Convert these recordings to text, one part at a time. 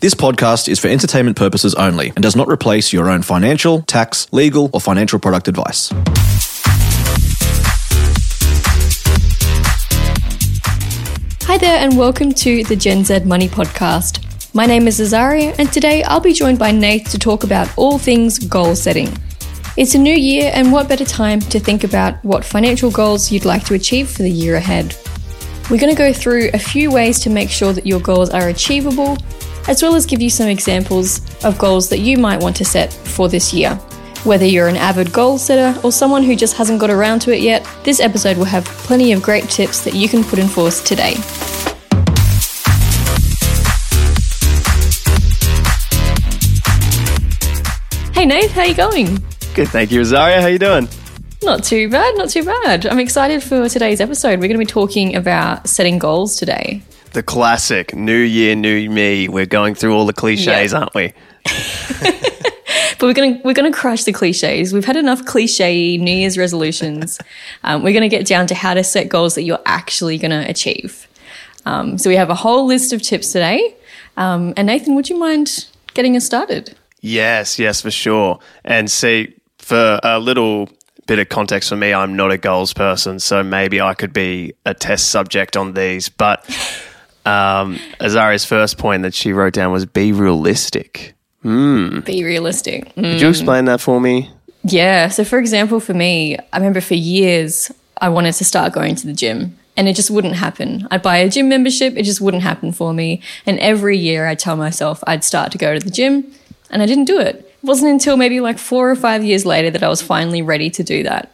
This podcast is for entertainment purposes only and does not replace your own financial, tax, legal, or financial product advice. Hi there, and welcome to the Gen Z Money Podcast. My name is Azaria, and today I'll be joined by Nate to talk about all things goal setting. It's a new year, and what better time to think about what financial goals you'd like to achieve for the year ahead? We're going to go through a few ways to make sure that your goals are achievable as well as give you some examples of goals that you might want to set for this year. Whether you're an avid goal setter or someone who just hasn't got around to it yet, this episode will have plenty of great tips that you can put in force today. Hey Nate, how you going? Good, thank you, Azaria. How you doing? Not too bad, not too bad. I'm excited for today's episode. We're going to be talking about setting goals today. The classic New Year, New Me. We're going through all the cliches, aren't we? But we're gonna we're gonna crush the cliches. We've had enough cliche New Year's resolutions. um, we're gonna get down to how to set goals that you're actually gonna achieve. Um, so we have a whole list of tips today. Um, and Nathan, would you mind getting us started? Yes, yes, for sure. And see, for a little bit of context for me, I'm not a goals person, so maybe I could be a test subject on these. But um, Azaria's first point that she wrote down was be realistic. Be realistic. Mm. Could you explain that for me? Yeah. So, for example, for me, I remember for years I wanted to start going to the gym and it just wouldn't happen. I'd buy a gym membership, it just wouldn't happen for me. And every year I'd tell myself I'd start to go to the gym and I didn't do it. It wasn't until maybe like four or five years later that I was finally ready to do that.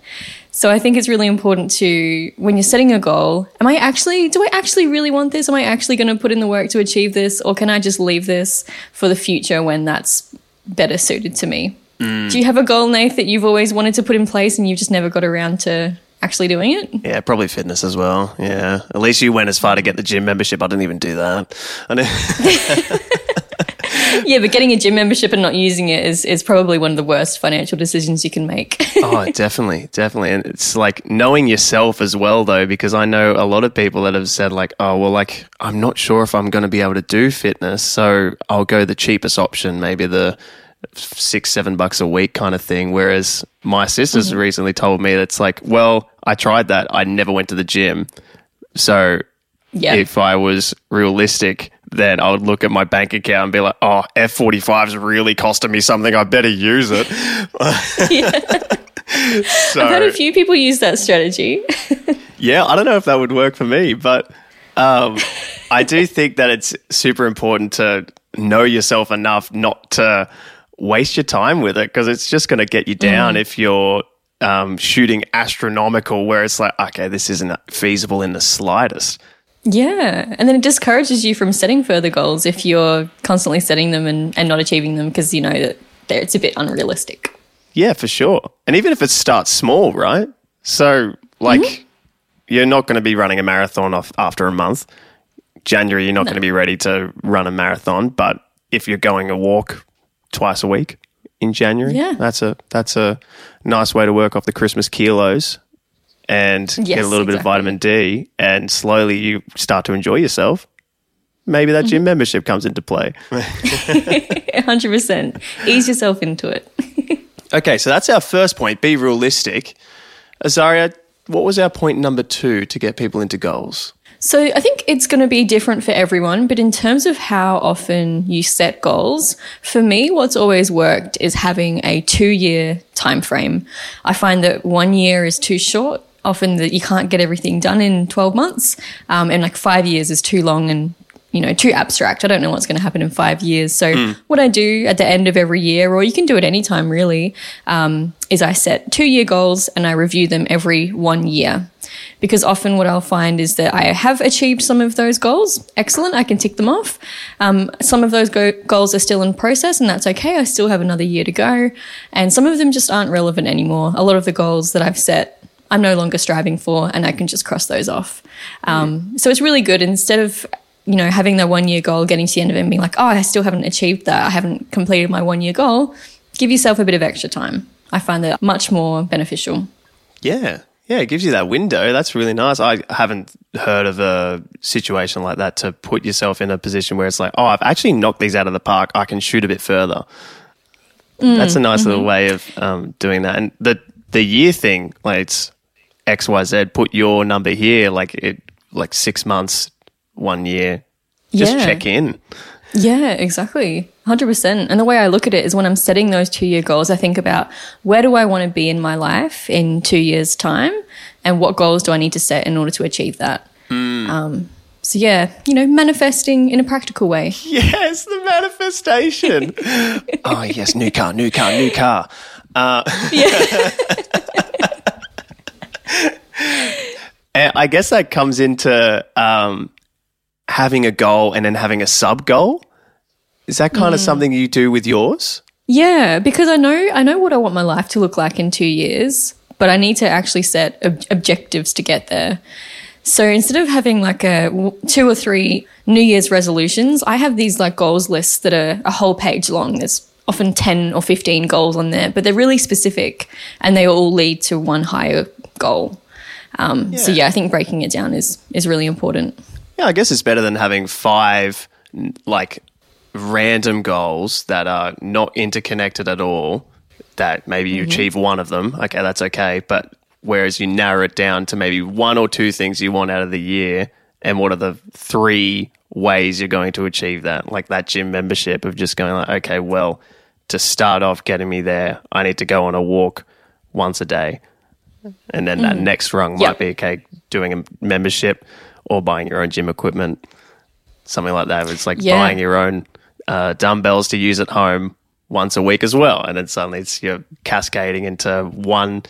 So I think it's really important to, when you're setting a goal, am I actually, do I actually really want this? Am I actually going to put in the work to achieve this? Or can I just leave this for the future when that's better suited to me? Mm. Do you have a goal, Nath, that you've always wanted to put in place and you've just never got around to actually doing it? Yeah, probably fitness as well. Yeah. At least you went as far to get the gym membership. I didn't even do that. I know. yeah, but getting a gym membership and not using it is, is probably one of the worst financial decisions you can make. oh, definitely, definitely. And it's like knowing yourself as well, though, because I know a lot of people that have said, like, oh, well, like, I'm not sure if I'm going to be able to do fitness. So I'll go the cheapest option, maybe the six, seven bucks a week kind of thing. Whereas my sister's mm-hmm. recently told me that's like, well, I tried that. I never went to the gym. So yeah. if I was realistic, then I would look at my bank account and be like, oh, F45 is really costing me something. I better use it. so, I've had a few people use that strategy. yeah, I don't know if that would work for me, but um, I do think that it's super important to know yourself enough not to waste your time with it because it's just going to get you down if you're um, shooting astronomical, where it's like, okay, this isn't feasible in the slightest. Yeah. And then it discourages you from setting further goals if you're constantly setting them and, and not achieving them because you know that it's a bit unrealistic. Yeah, for sure. And even if it starts small, right? So, like, mm-hmm. you're not going to be running a marathon off after a month. January, you're not going to be ready to run a marathon. But if you're going a walk twice a week in January, Yeah. that's a that's a nice way to work off the Christmas kilos and get a little bit of vitamin D. And slowly, you start to enjoy yourself. Maybe that gym mm-hmm. membership comes into play. 100%. Ease yourself into it. Okay, so that's our first point. Be realistic. Azaria, what was our point number two to get people into goals? So I think it's going to be different for everyone, but in terms of how often you set goals, for me, what's always worked is having a two-year time frame. I find that one year is too short. Often that you can't get everything done in 12 months, um, and like five years is too long and you know too abstract. I don't know what's going to happen in five years. So what I do at the end of every year, or you can do it anytime really, um, is I set two-year goals and I review them every one year because often what I'll find is that I have achieved some of those goals. Excellent, I can tick them off. Um, some of those go- goals are still in process, and that's okay. I still have another year to go. And some of them just aren't relevant anymore. A lot of the goals that I've set, I'm no longer striving for, and I can just cross those off. Um, so it's really good instead of you know having that one year goal, getting to the end of it, and being like, oh, I still haven't achieved that. I haven't completed my one year goal. Give yourself a bit of extra time. I find that much more beneficial. Yeah, Yeah, it gives you that window. That's really nice. I haven't heard of a situation like that to put yourself in a position where it's like, oh, I've actually knocked these out of the park. I can shoot a bit further. That's a nice little way of um, doing that. And the the year thing, like it's X Y Z. Put your number here, like it, like six months, one year. Just Yeah. check in. Yeah, exactly. 100%. And the way I look at it is when I'm setting those two year goals, I think about where do I want to be in my life in two years' time and what goals do I need to set in order to achieve that. Um, so, yeah, you know, manifesting in a practical way. Yes, the manifestation. oh yes, new car, new car, new car. Uh, And I guess that comes into um, having a goal and then having a sub goal. Is that kind of something you do with yours? Yeah, because I know I know what I want my life to look like in 2 years, but I need to actually set ob- objectives to get there. So instead of having like a two or three New Year's resolutions, I have these like goals lists that are a whole page long. There's often 10 or 15 goals on there, but they're really specific and they all lead to one higher goal. Um, So Yeah. yeah, I think breaking it down is is really important. Yeah, I guess it's better than having five like random goals that are not interconnected at all. That maybe you achieve one of them. Okay, that's okay. But whereas you narrow it down to maybe one or two things you want out of the year, and what are the three ways you're going to achieve that? Like that gym membership of just going like, okay, well, to start off getting me there, I need to go on a walk once a day. And then that next rung Yep. might be okay, doing a membership or buying your own gym equipment, something like that. It's like Yeah. buying your own uh, dumbbells to use at home once a week as well, and then suddenly it's you're cascading into one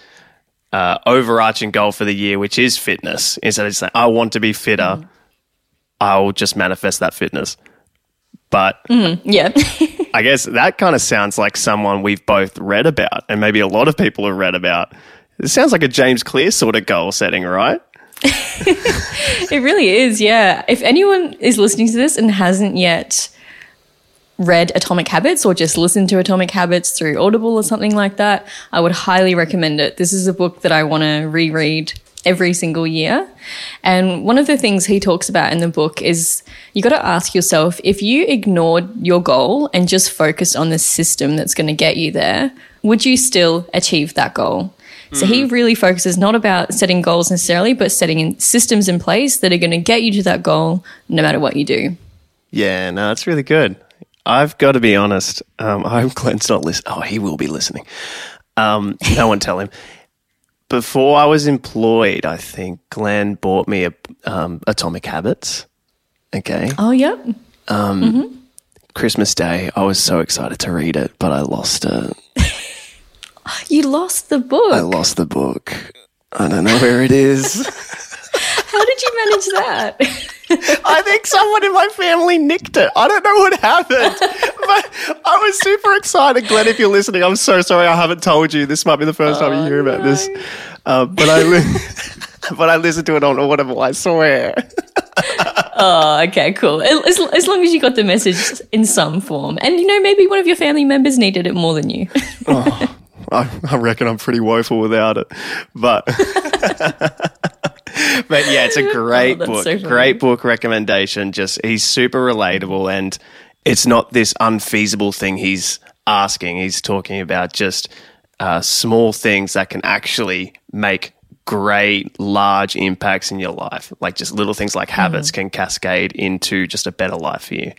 uh, overarching goal for the year, which is fitness. Instead of just saying, "I want to be fitter," I'll just manifest that fitness. But Yeah. I guess that kind of sounds like someone we've both read about, and maybe a lot of people have read about. It sounds like a James Clear sort of goal setting, right? It really is, yeah. If anyone is listening to this and hasn't yet read Atomic Habits or just listened to Atomic Habits through Audible or something like that, I would highly recommend it. This is a book that I want to reread every single year. And one of the things he talks about in the book is you got to ask yourself if you ignored your goal and just focused on the system that's going to get you there, would you still achieve that goal? So he really focuses not about setting goals necessarily, but setting in systems in place that are going to get you to that goal no matter what you do. Yeah, no, that's really good. I've got to be honest. Um, I hope Glenn's not listening. Oh, he will be listening. Um, no one tell him. Before I was employed, I think Glenn bought me a um, Atomic Habits. Okay, Oh, yep. Christmas Day. I was so excited to read it, but I lost it. You lost the book. I lost the book. I don't know where it is. How did you manage that? I think someone in my family nicked it. I don't know what happened, but I was super excited. Glenn, if you're listening, I'm so sorry I haven't told you. This might be the first time you hear about this. Uh, but I, li- but I listened to it on Audible. I swear. oh, okay, cool. As, as long as you got the message in some form. And, you know, maybe one of your family members needed it more than you. I, I reckon I'm pretty woeful without it, but. but yeah, it's a great that's book. so great book recommendation. Just he's super relatable, and it's not this unfeasible thing he's asking. He's talking about just uh, small things that can actually make great large impacts in your life. Like just little things like habits Mm. can cascade into just a better life for you.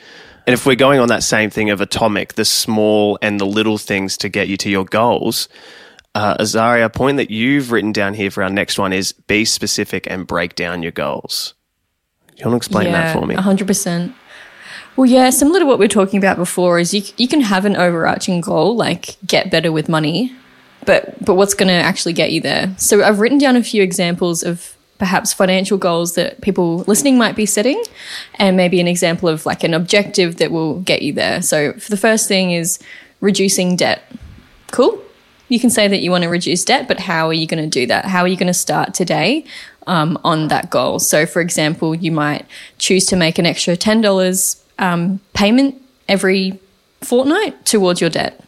And if we're going on that same thing of atomic, the small and the little things to get you to your goals, uh, Azaria, a point that you've written down here for our next one is be specific and break down your goals. Do you want to explain that for me? 100%. Well, yeah, similar to what we were talking about before, is you, you can have an overarching goal like get better with money, but but what's going to actually get you there? So I've written down a few examples of perhaps financial goals that people listening might be setting, and maybe an example of like an objective that will get you there. So for the first thing is reducing debt. Cool. You can say that you want to reduce debt, but how are you going to do that? How are you going to start today um, on that goal? So, for example, you might choose to make an extra ten dollars um, payment every fortnight towards your debt.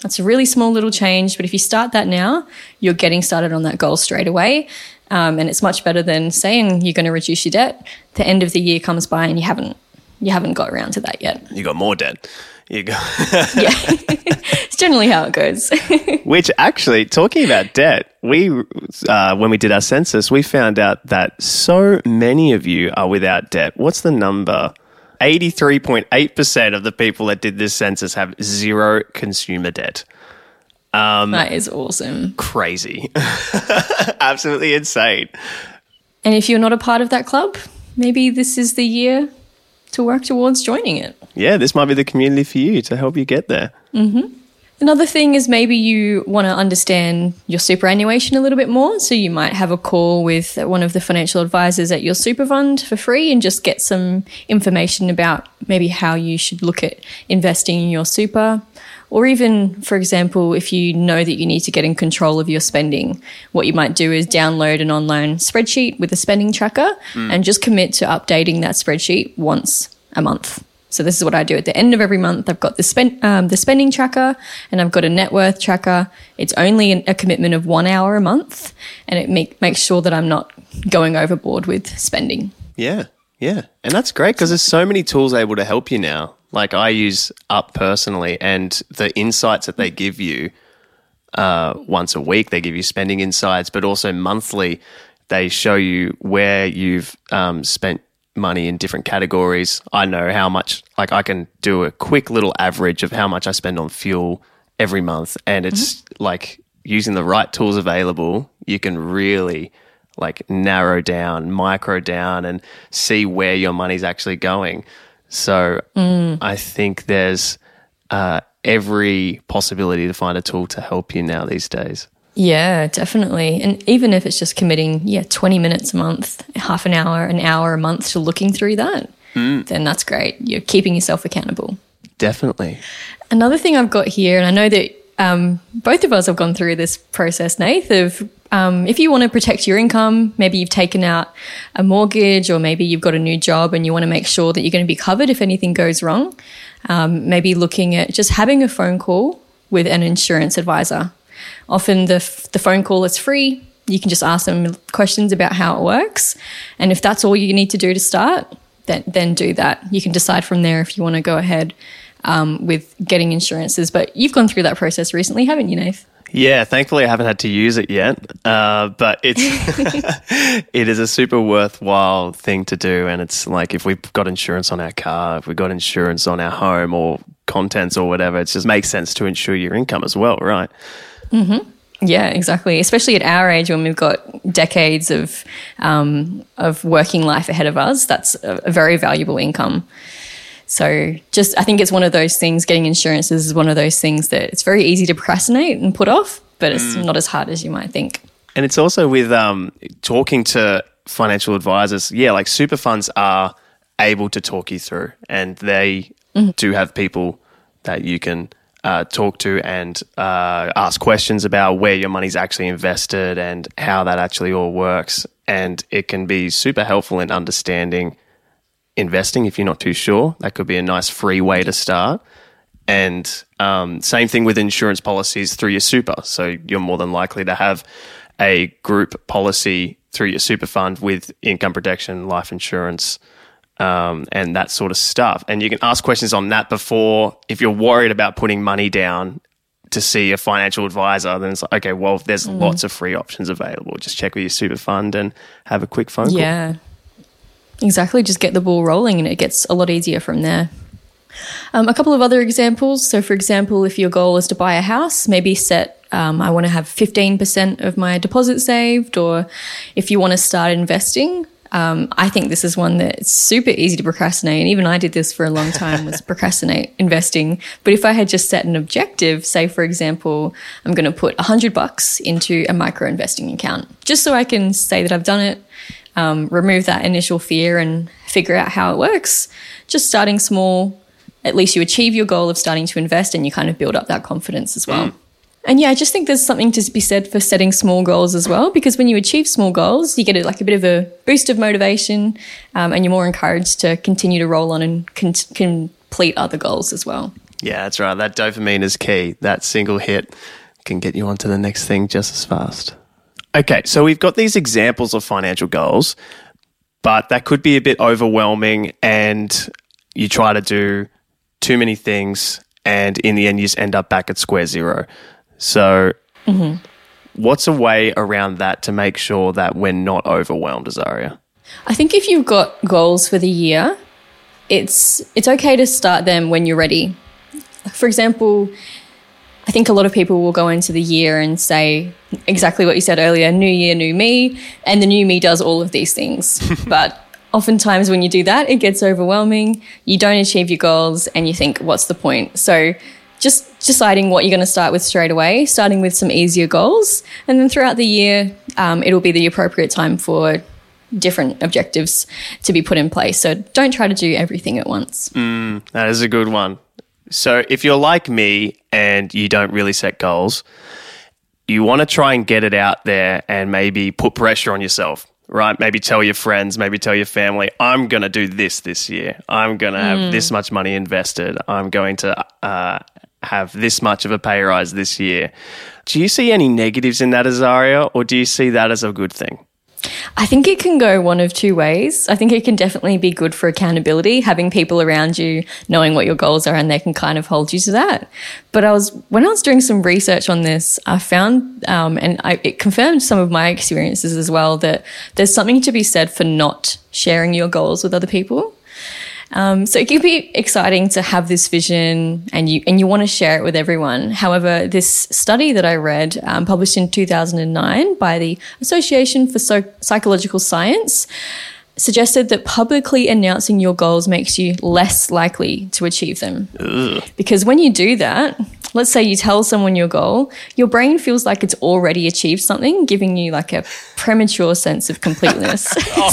That's a really small little change, but if you start that now, you're getting started on that goal straight away. Um, and it's much better than saying you're going to reduce your debt. The end of the year comes by and you haven't you haven't got around to that yet. You got more debt. You got. Yeah, it's generally how it goes. Which actually, talking about debt, we uh, when we did our census, we found out that so many of you are without debt. What's the number? Eighty-three point eight percent of the people that did this census have zero consumer debt. Um, that is awesome. Crazy, absolutely insane. And if you're not a part of that club, maybe this is the year to work towards joining it. Yeah, this might be the community for you to help you get there. Mm-hmm. Another thing is maybe you want to understand your superannuation a little bit more. So you might have a call with one of the financial advisors at your super fund for free and just get some information about maybe how you should look at investing in your super. Or even, for example, if you know that you need to get in control of your spending, what you might do is download an online spreadsheet with a spending tracker and just commit to updating that spreadsheet once a month. So this is what I do at the end of every month. I've got the spend um, the spending tracker, and I've got a net worth tracker. It's only an, a commitment of one hour a month, and it make, makes sure that I'm not going overboard with spending. Yeah, yeah, and that's great because there's so many tools able to help you now. Like I use Up personally, and the insights that they give you uh, once a week, they give you spending insights, but also monthly, they show you where you've um, spent money in different categories. I know how much, like I can do a quick little average of how much I spend on fuel every month, and it's like using the right tools available, you can really like narrow down, micro down, and see where your money's actually going. So I think there's uh, every possibility to find a tool to help you now these days. Yeah, definitely. And even if it's just committing, yeah, 20 minutes a month, half an hour, an hour a month to looking through that, then that's great. You're keeping yourself accountable. Definitely. Another thing I've got here, and I know that um, both of us have gone through this process, Nath, of um, if you want to protect your income, maybe you've taken out a mortgage or maybe you've got a new job and you want to make sure that you're going to be covered if anything goes wrong, um, maybe looking at just having a phone call with an insurance advisor. Often the, f- the phone call is free. You can just ask them questions about how it works. And if that's all you need to do to start, then, then do that. You can decide from there if you want to go ahead um, with getting insurances. But you've gone through that process recently, haven't you, Nath? Yeah, thankfully I haven't had to use it yet, uh, but it's it is a super worthwhile thing to do, and it's like if we've got insurance on our car, if we've got insurance on our home or contents or whatever, it just makes sense to insure your income as well, right? Mm-hmm. Yeah, exactly. Especially at our age when we've got decades of um, of working life ahead of us, that's a, a very valuable income. So, just I think it's one of those things. Getting insurance is one of those things that it's very easy to procrastinate and put off, but it's not as hard as you might think. And it's also with um, talking to financial advisors. Yeah, like super funds are able to talk you through, and they do have people that you can uh, talk to and uh, ask questions about where your money's actually invested and how that actually all works. And it can be super helpful in understanding investing if you're not too sure. That could be a nice free way to start. And um, same thing with insurance policies through your super. So you're more than likely to have a group policy through your super fund with income protection, life insurance, um, and that sort of stuff. And you can ask questions on that before, if you're worried about putting money down to see a financial advisor, then it's like, okay, well, there's lots of free options available. Just check with your super fund and have a quick phone call. Yeah, exactly. Just get the ball rolling, and it gets a lot easier from there. Um, a couple of other examples. So, for example, if your goal is to buy a house, maybe set, um, I want to have 15% of my deposit saved, or if you want to start investing, um, I think this is one that's super easy to procrastinate. And even I did this for a long time was procrastinate investing. But if I had just set an objective, say, for example, I'm going to put a hundred bucks into a micro investing account, just so I can say that I've done it, um, remove that initial fear and figure out how it works. Just starting small, at least you achieve your goal of starting to invest and you kind of build up that confidence as well. And yeah, I just think there's something to be said for setting small goals as well, because when you achieve small goals, you get a, like a bit of a boost of motivation, um, and you're more encouraged to continue to roll on and con- complete other goals as well. Yeah, that's right. That dopamine is key. That single hit can get you onto the next thing just as fast. Okay, so we've got these examples of financial goals, but that could be a bit overwhelming and you try to do too many things and in the end you just end up back at square zero. So mm-hmm. what's a way around that to make sure that we're not overwhelmed, Azaria? I think if you've got goals for the year, it's it's okay to start them when you're ready. For example, I think a lot of people will go into the year and say exactly what you said earlier, new year, new me, and the new me does all of these things. but oftentimes when you do that, it gets overwhelming. You don't achieve your goals and you think what's the point? So just deciding what you're going to start with straight away, starting with some easier goals, and then throughout the year, um, it'll be the appropriate time for different objectives to be put in place. So don't try to do everything at once. That is a good one. So, if you're like me and you don't really set goals, you want to try and get it out there and maybe put pressure on yourself, right? Maybe tell your friends, maybe tell your family, I'm going to do this this year. I'm going to have this much money invested. I'm going to uh, have this much of a pay rise this year. Do you see any negatives in that, Azaria, or do you see that as a good thing? I think it can go one of two ways. I think it can definitely be good for accountability, having people around you knowing what your goals are and they can kind of hold you to that. But I was, when I was doing some research on this, I found, um, and I, it confirmed some of my experiences as well, that there's something to be said for not sharing your goals with other people. Um, so it can be exciting to have this vision and you and you want to share it with everyone. However, this study that I read, um, published in 2009 by the Association for so- Psychological Science, suggested that publicly announcing your goals makes you less likely to achieve them. Because when you do that, let's say you tell someone your goal, your brain feels like it's already achieved something, giving you like a premature sense of completeness. Oh.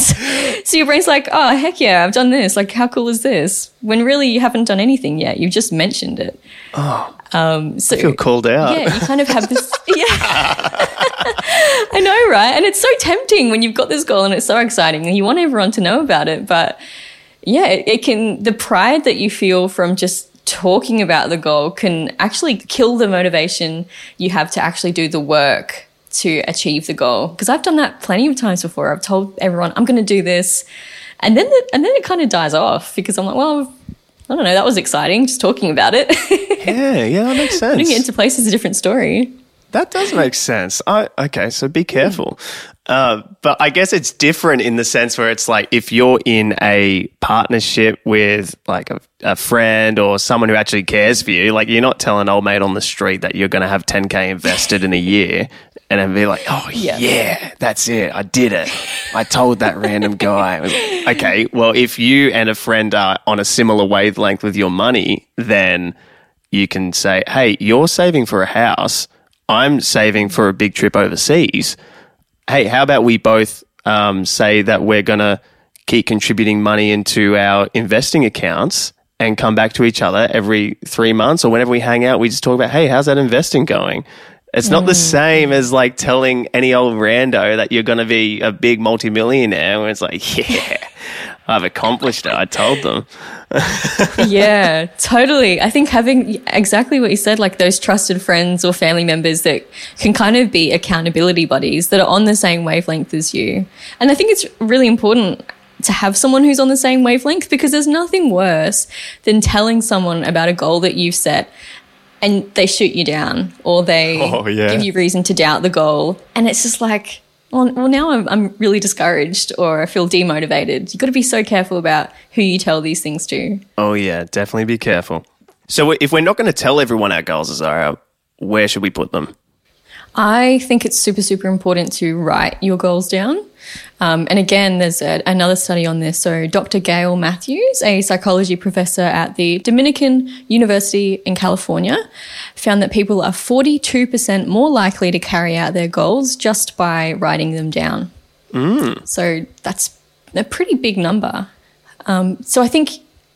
so your brain's like, oh, heck yeah, I've done this. Like, how cool is this? When really you haven't done anything yet. You've just mentioned it. Oh. Um, so I feel called out. yeah, you kind of have this. Yeah. I know, right? And it's so tempting when you've got this goal and it's so exciting and you want everyone to know about it. But yeah, it, it can, the pride that you feel from just talking about the goal can actually kill the motivation you have to actually do the work to achieve the goal. Because I've done that plenty of times before. I've told everyone, I'm going to do this. And then, the, and then it kind of dies off because I'm like, well, I don't know, that was exciting, just talking about it. Yeah, yeah, that makes sense. Putting it into place is a different story. That does make sense. I, okay, so be careful. Uh, but I guess it's different in the sense where it's like if you're in a partnership with like a, a friend or someone who actually cares for you, like you're not telling old mate on the street that you're going to have 10K invested in a year and then be like, oh, Yeah. yeah. that's it. I did it. I told that random guy. Okay, well, if you and a friend are on a similar wavelength with your money, then you can say, hey, you're saving for a house. I'm saving for a big trip overseas. Hey, how about we both um, say that we're going to keep contributing money into our investing accounts and come back to each other every three months or whenever we hang out, we just talk about, hey, how's that investing going? It's not the hmm. same as like telling any old rando that you're going to be a big multimillionaire. Where it's like, yeah, I've accomplished it. I told them. yeah, totally. I think having exactly what you said, like those trusted friends or family members that can kind of be accountability buddies that are on the same wavelength as you. And I think it's really important to have someone who's on the same wavelength because there's nothing worse than telling someone about a goal that you've set and they shoot you down or they Oh, yeah. give you reason to doubt the goal. And it's just like, well, well now I'm, I'm really discouraged or I feel demotivated. You've got to be so careful about who you tell these things to. Oh, yeah, definitely be careful. So if we're not going to tell everyone our goals, Azaria, where should we put them? I think it's super, super important to write your goals down. Um, and again, there's a, another study on this. So, Dr. Gail Matthews, a psychology professor at the Dominican University in California, found that people are 42% more likely to carry out their goals just by writing them down. So, that's a pretty big number. Um, so, I think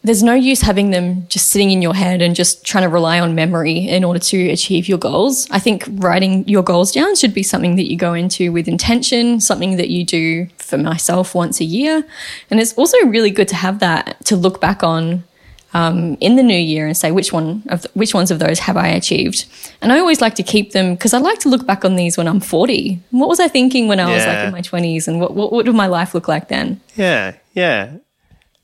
there's no use having them just sitting in your head and just trying to rely on memory in order to achieve your goals. I think writing your goals down should be something that you go into with intention, something that you do for myself once a year. And it's also really good to have that to look back on um, in the new year and say which one of th- which ones of those have I achieved. And I always like to keep them because I like to look back on these when I'm 40. What was I thinking when I was like in my 20s, and what what, what did my life look like then? Yeah, yeah.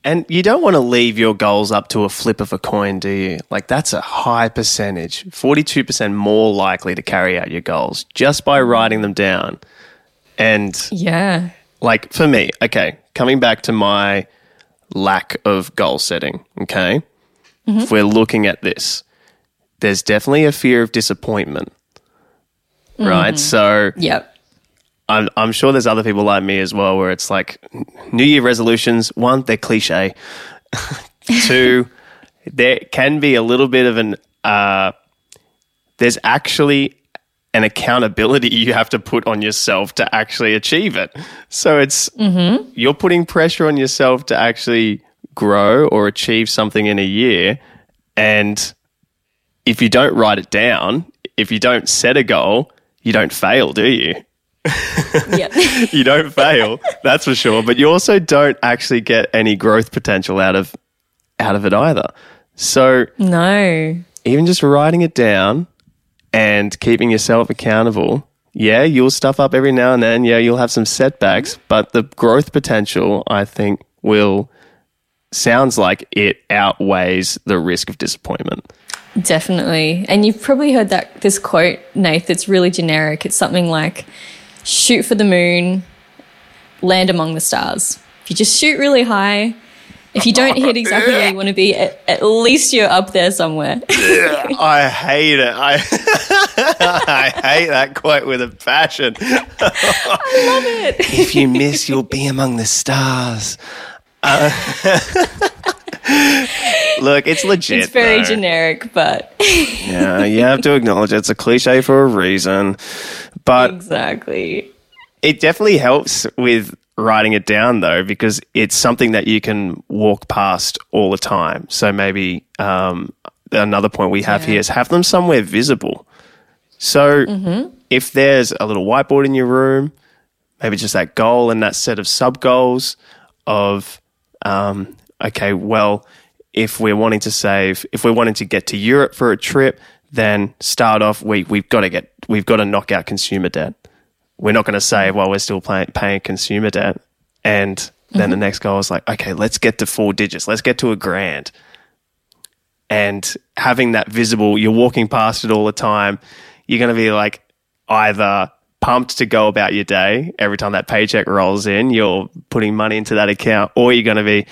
And you don't want to leave your goals up to a flip of a coin, do you? Like, that's a high percentage. 42% more likely to carry out your goals just by writing them down. And, Yeah, like, for me, okay, coming back to my lack of goal setting, okay? Mm-hmm. If we're looking at this, there's definitely a fear of disappointment, right? Mm-hmm. So, yep. I'm, I'm sure there's other people like me as well where it's like New Year resolutions. One, they're cliche. Two, there can be a little bit of an, uh, there's actually an accountability you have to put on yourself to actually achieve it. So it's, you're putting pressure on yourself to actually grow or achieve something in a year. And if you don't write it down, if you don't set a goal, you don't fail, do you? Yep. you don't fail, that's for sure. But you also don't actually get any growth potential out of out of it either. So no. even just writing it down and keeping yourself accountable, yeah, you'll stuff up every now and then. Yeah, you'll have some setbacks, but the growth potential, I think, will sounds like it outweighs the risk of disappointment. Definitely. And you've probably heard that this quote, Nate, it's really generic. It's something like shoot for the moon, land among the stars. If you just shoot really high, if you don't hit exactly where you want to be, at, at least you're up there somewhere. I hate it. I I hate that quote with a passion. I love it. if you miss, you'll be among the stars. Uh, look, it's legit. it's very though. generic, but Yeah, you have to acknowledge it's a cliche for a reason, but exactly. it definitely helps with writing it down though because it's something that you can walk past all the time. So maybe um, another point we have Yeah. here is have them somewhere visible. So if there's a little whiteboard in your room, maybe just that goal and that set of sub goals of um, okay, well, if we're wanting to save, if we're wanting to get to Europe for a trip, then start off we we've got to get we've got to knock out consumer debt. We're not going to save while we're still pay, paying consumer debt. And then the mm-hmm. next goal is like, okay, let's get to four digits. Let's get to a grand. And having that visible, you're walking past it all the time. You're going to be like either pumped to go about your day every time that paycheck rolls in, you're putting money into that account, or you're going to be,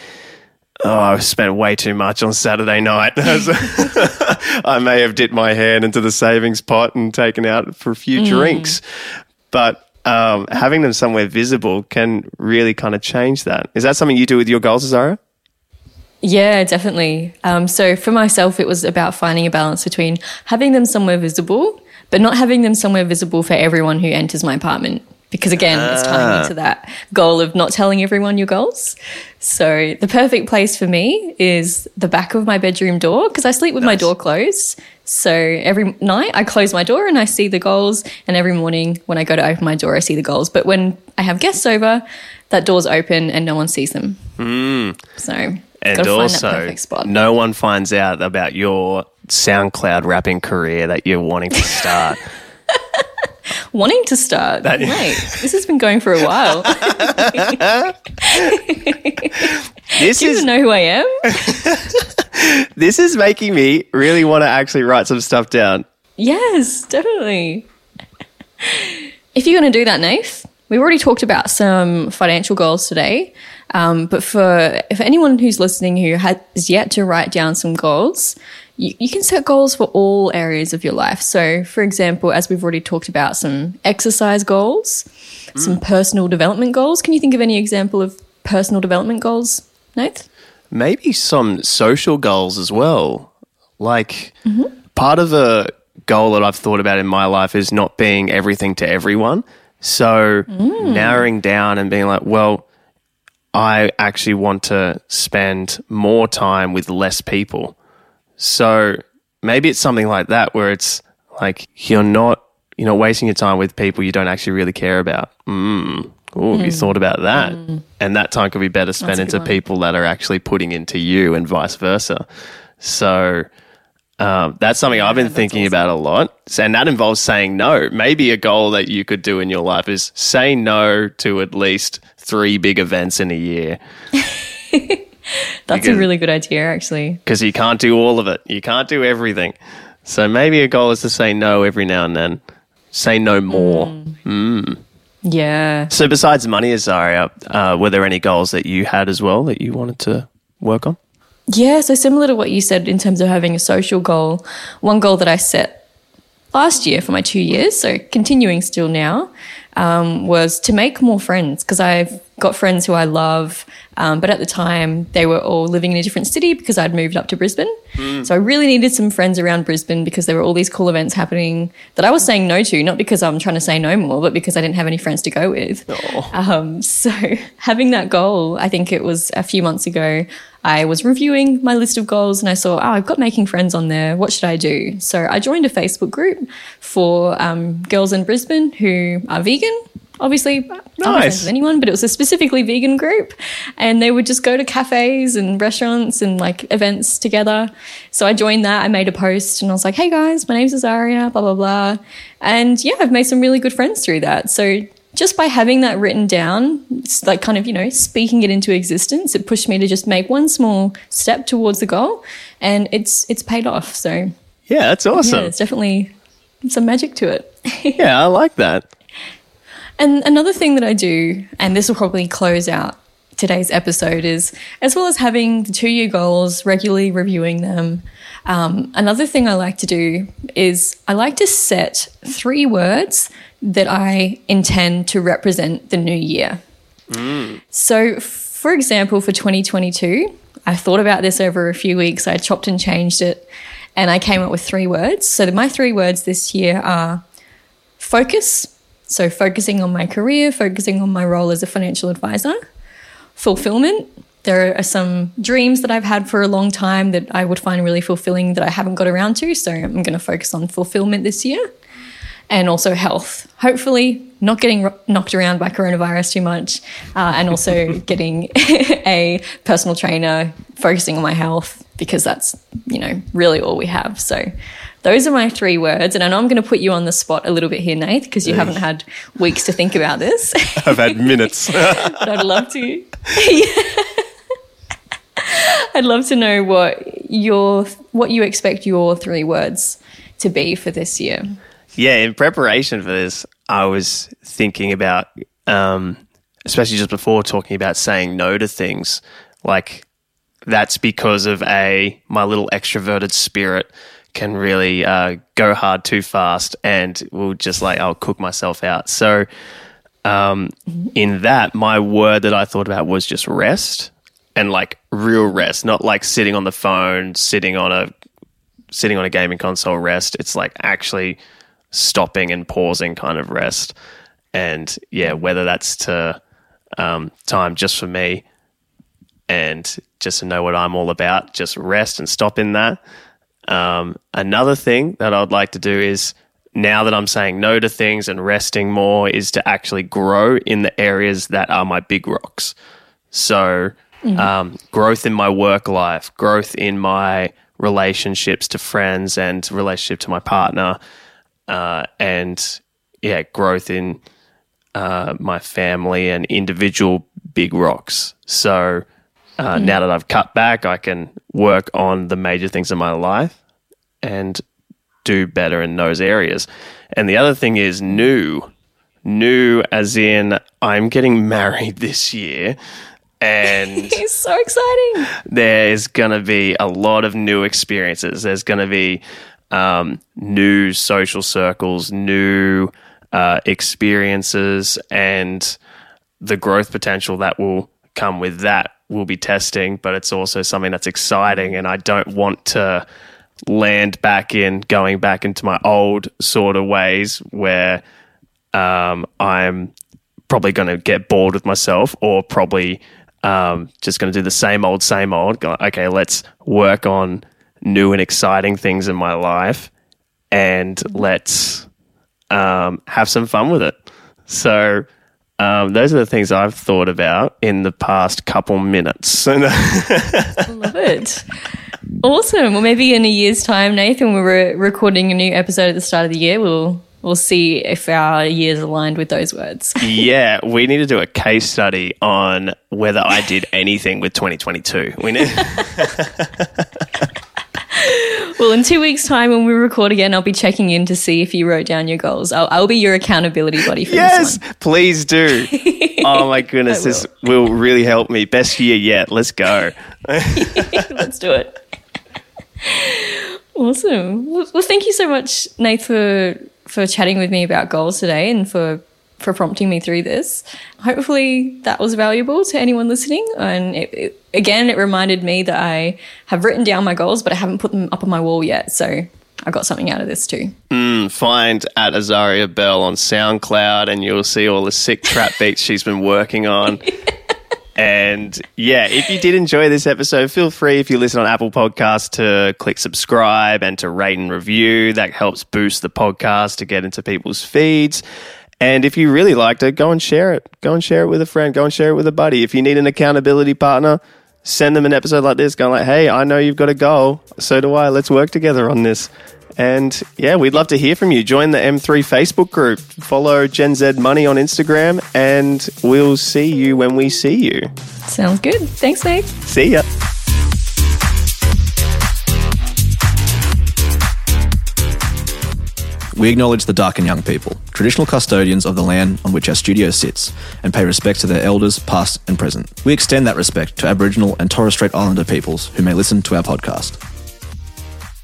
oh, I spent way too much on Saturday night. I may have dipped my hand into the savings pot and taken out for a few drinks. But um, having them somewhere visible can really kind of change that. Is that something you do with your goals, Zara? Yeah, definitely. Um, so for myself, it was about finding a balance between having them somewhere visible, but not having them somewhere visible for everyone who enters my apartment. Because again, it's tying ah. into that goal of not telling everyone your goals. So the perfect place for me is the back of my bedroom door because I sleep with my door closed. So every night I close my door and I see the goals, and every morning when I go to open my door, I see the goals. But when I have guests over, that door's open and no one sees them. Hmm. So And gotta find that also, no one finds out about your SoundCloud rapping career that you're wanting to start. wanting to start. Wait, this has been going for a while. this Do you is even know who I am? this is making me really want to actually write some stuff down. yes, definitely. if you're going to do that, Nath, we've already talked about some financial goals today. Um, but for if anyone who's listening who has yet to write down some goals, you, you can set goals for all areas of your life. So, for example, as we've already talked about, some exercise goals, some mm. personal development goals. Can you think of any example of personal development goals, Nath? maybe some social goals as well. Like mm-hmm. part of a goal that I've thought about in my life is not being everything to everyone. So mm. narrowing down and being like, well, I actually want to spend more time with less people. So maybe it's something like that where it's like you're not you're not wasting your time with people you don't actually really care about. Mm, Oh, have you thought about that? And that time could be better spent Mm. into one. people that are actually putting into you and vice versa. So um, that's something I've been thinking awesome. about a lot. And that involves saying no. Maybe a goal that you could do in your life is say no to at least three big events in a year That's Because- a really good idea, actually. because you can't do all of it. You can't do everything. So maybe a goal is to say no every now and then. Say no more. Mm. Yeah. So besides money, Azaria, uh, were there any goals that you had as well that you wanted to work on? Yeah, so similar to what you said in terms of having a social goal, one goal that I set last year for my two years, so continuing still now, um, was to make more friends because I've got friends who I love, um, but at the time they were all living in a different city because I'd moved up to Brisbane. So I really needed some friends around Brisbane because there were all these cool events happening that I was saying no to, not because I'm trying to say no more, but because I didn't have any friends to go with. Um, so having that goal, I think it was a few months ago. I was reviewing my list of goals and I saw, oh, I've got making friends on there. What should I do? So I joined a Facebook group for um, girls in Brisbane who are vegan. Obviously, Nice. anyone, but it was a specifically vegan group, and they would just go to cafes and restaurants and like events together. So I joined that. I made a post and I was like, "Hey guys, my name's Azaria." Blah blah blah, and yeah, I've made some really good friends through that. So just by having that written down, it's like kind of, you know, speaking it into existence, it pushed me to just make one small step towards the goal and it's it's paid off. So Yeah, that's awesome. yeah, it's definitely some magic to it. Yeah, I like that. And another thing that I do, and this will probably close out today's episode, is as well as having the two year goals, regularly reviewing them, um, another thing I like to do is I like to set three words that I intend to represent the new year. So, for example, for 2022, I thought about this over a few weeks. I chopped and changed it, and I came up with three words. So, my three words this year are focus. So, focusing on my career, focusing on my role as a financial advisor, fulfillment. There are some dreams that I've had for a long time that I would find really fulfilling that I haven't got around to. So, I'm going to focus on fulfillment this year and also health. Hopefully, not getting ro- knocked around by coronavirus too much, uh, and also getting a personal trainer, focusing on my health because that's you know really all we have. So. Those are my three words, and I know I'm going to put you on the spot a little bit here, Nate, because you haven't had weeks to think about this. I've had minutes. but I'd love to. I'd love to know what your what you expect your three words to be for this year. Yeah, in preparation for this, I was thinking about, um, especially just before talking about saying no to things, like that's because of a my little extroverted spirit can really uh, go hard too fast and will just like I'll cook myself out. So, um, in that, my word that I thought about was just rest and like real rest, not like sitting on the phone, sitting on a sitting on a gaming console rest. It's like actually stopping and pausing kind of rest. And yeah, whether that's to um, time just for me and just to know what I'm all about, just rest and stop in that. Um, another thing that I'd like to do is now that I'm saying no to things and resting more is to actually grow in the areas that are my big rocks. So, um, growth in my work life, growth in my relationships to friends and relationship to my partner, uh, and yeah, growth in uh, my family and individual big rocks. So uh, now that I've cut back, I can work on the major things in my life and do better in those areas. And the other thing is new. New as in I'm getting married this year and It's so exciting. there's going to be a lot of new experiences. There's going to be um, new social circles, new uh, experiences, and the growth potential that will come with that will be testing. But it's also something that's exciting, and I don't want to land back in going back into my old sort of ways where um, I'm probably going to get bored with myself or probably um, just going to do the same old, same old. Okay, let's work on new and exciting things in my life and let's um, have some fun with it. So, Um, those are the things I've thought about in the past couple minutes. I love it. Awesome. Well, maybe in a year's time, Nathan, when we're recording a new episode at the start of the year, we'll we'll see if our years aligned with those words. yeah, we need to do a case study on whether I did anything with 2022. We need. well, in two weeks' time, when we record again, I'll be checking in to see if you wrote down your goals. I'll, I'll be your accountability buddy for yes, this one. please do. oh my goodness, this will really help me. Best year yet. Let's go. Let's do it. Awesome. Well, well, thank you so much, Nath, for for chatting with me about goals today and for for prompting me through this. Hopefully, that was valuable to anyone listening. And it, it, again, it reminded me that I have written down my goals, but I haven't put them up on my wall yet. So I got something out of this too. Mm, find at Azaria Bell on SoundCloud, and you'll see all the sick trap beats she's been working on. And yeah, if you did enjoy this episode, feel free if you listen on Apple Podcasts to click subscribe and to rate and review. That helps boost the podcast to get into people's feeds. And if you really liked it, go and share it. Go and share it with a friend. Go and share it with a buddy. If you need an accountability partner, send them an episode like this, going like, "Hey, I know you've got a goal. So do I. Let's work together on this." And yeah, we'd love to hear from you. Join the M3 Facebook group. Follow Gen Z Money on Instagram, and we'll see you when we see you. Sounds good. Thanks, Nath. See ya. We acknowledge the Darkinjung people, traditional custodians of the land on which our studio sits, and pay respect to their elders, past and present. We extend that respect to Aboriginal and Torres Strait Islander peoples who may listen to our podcast.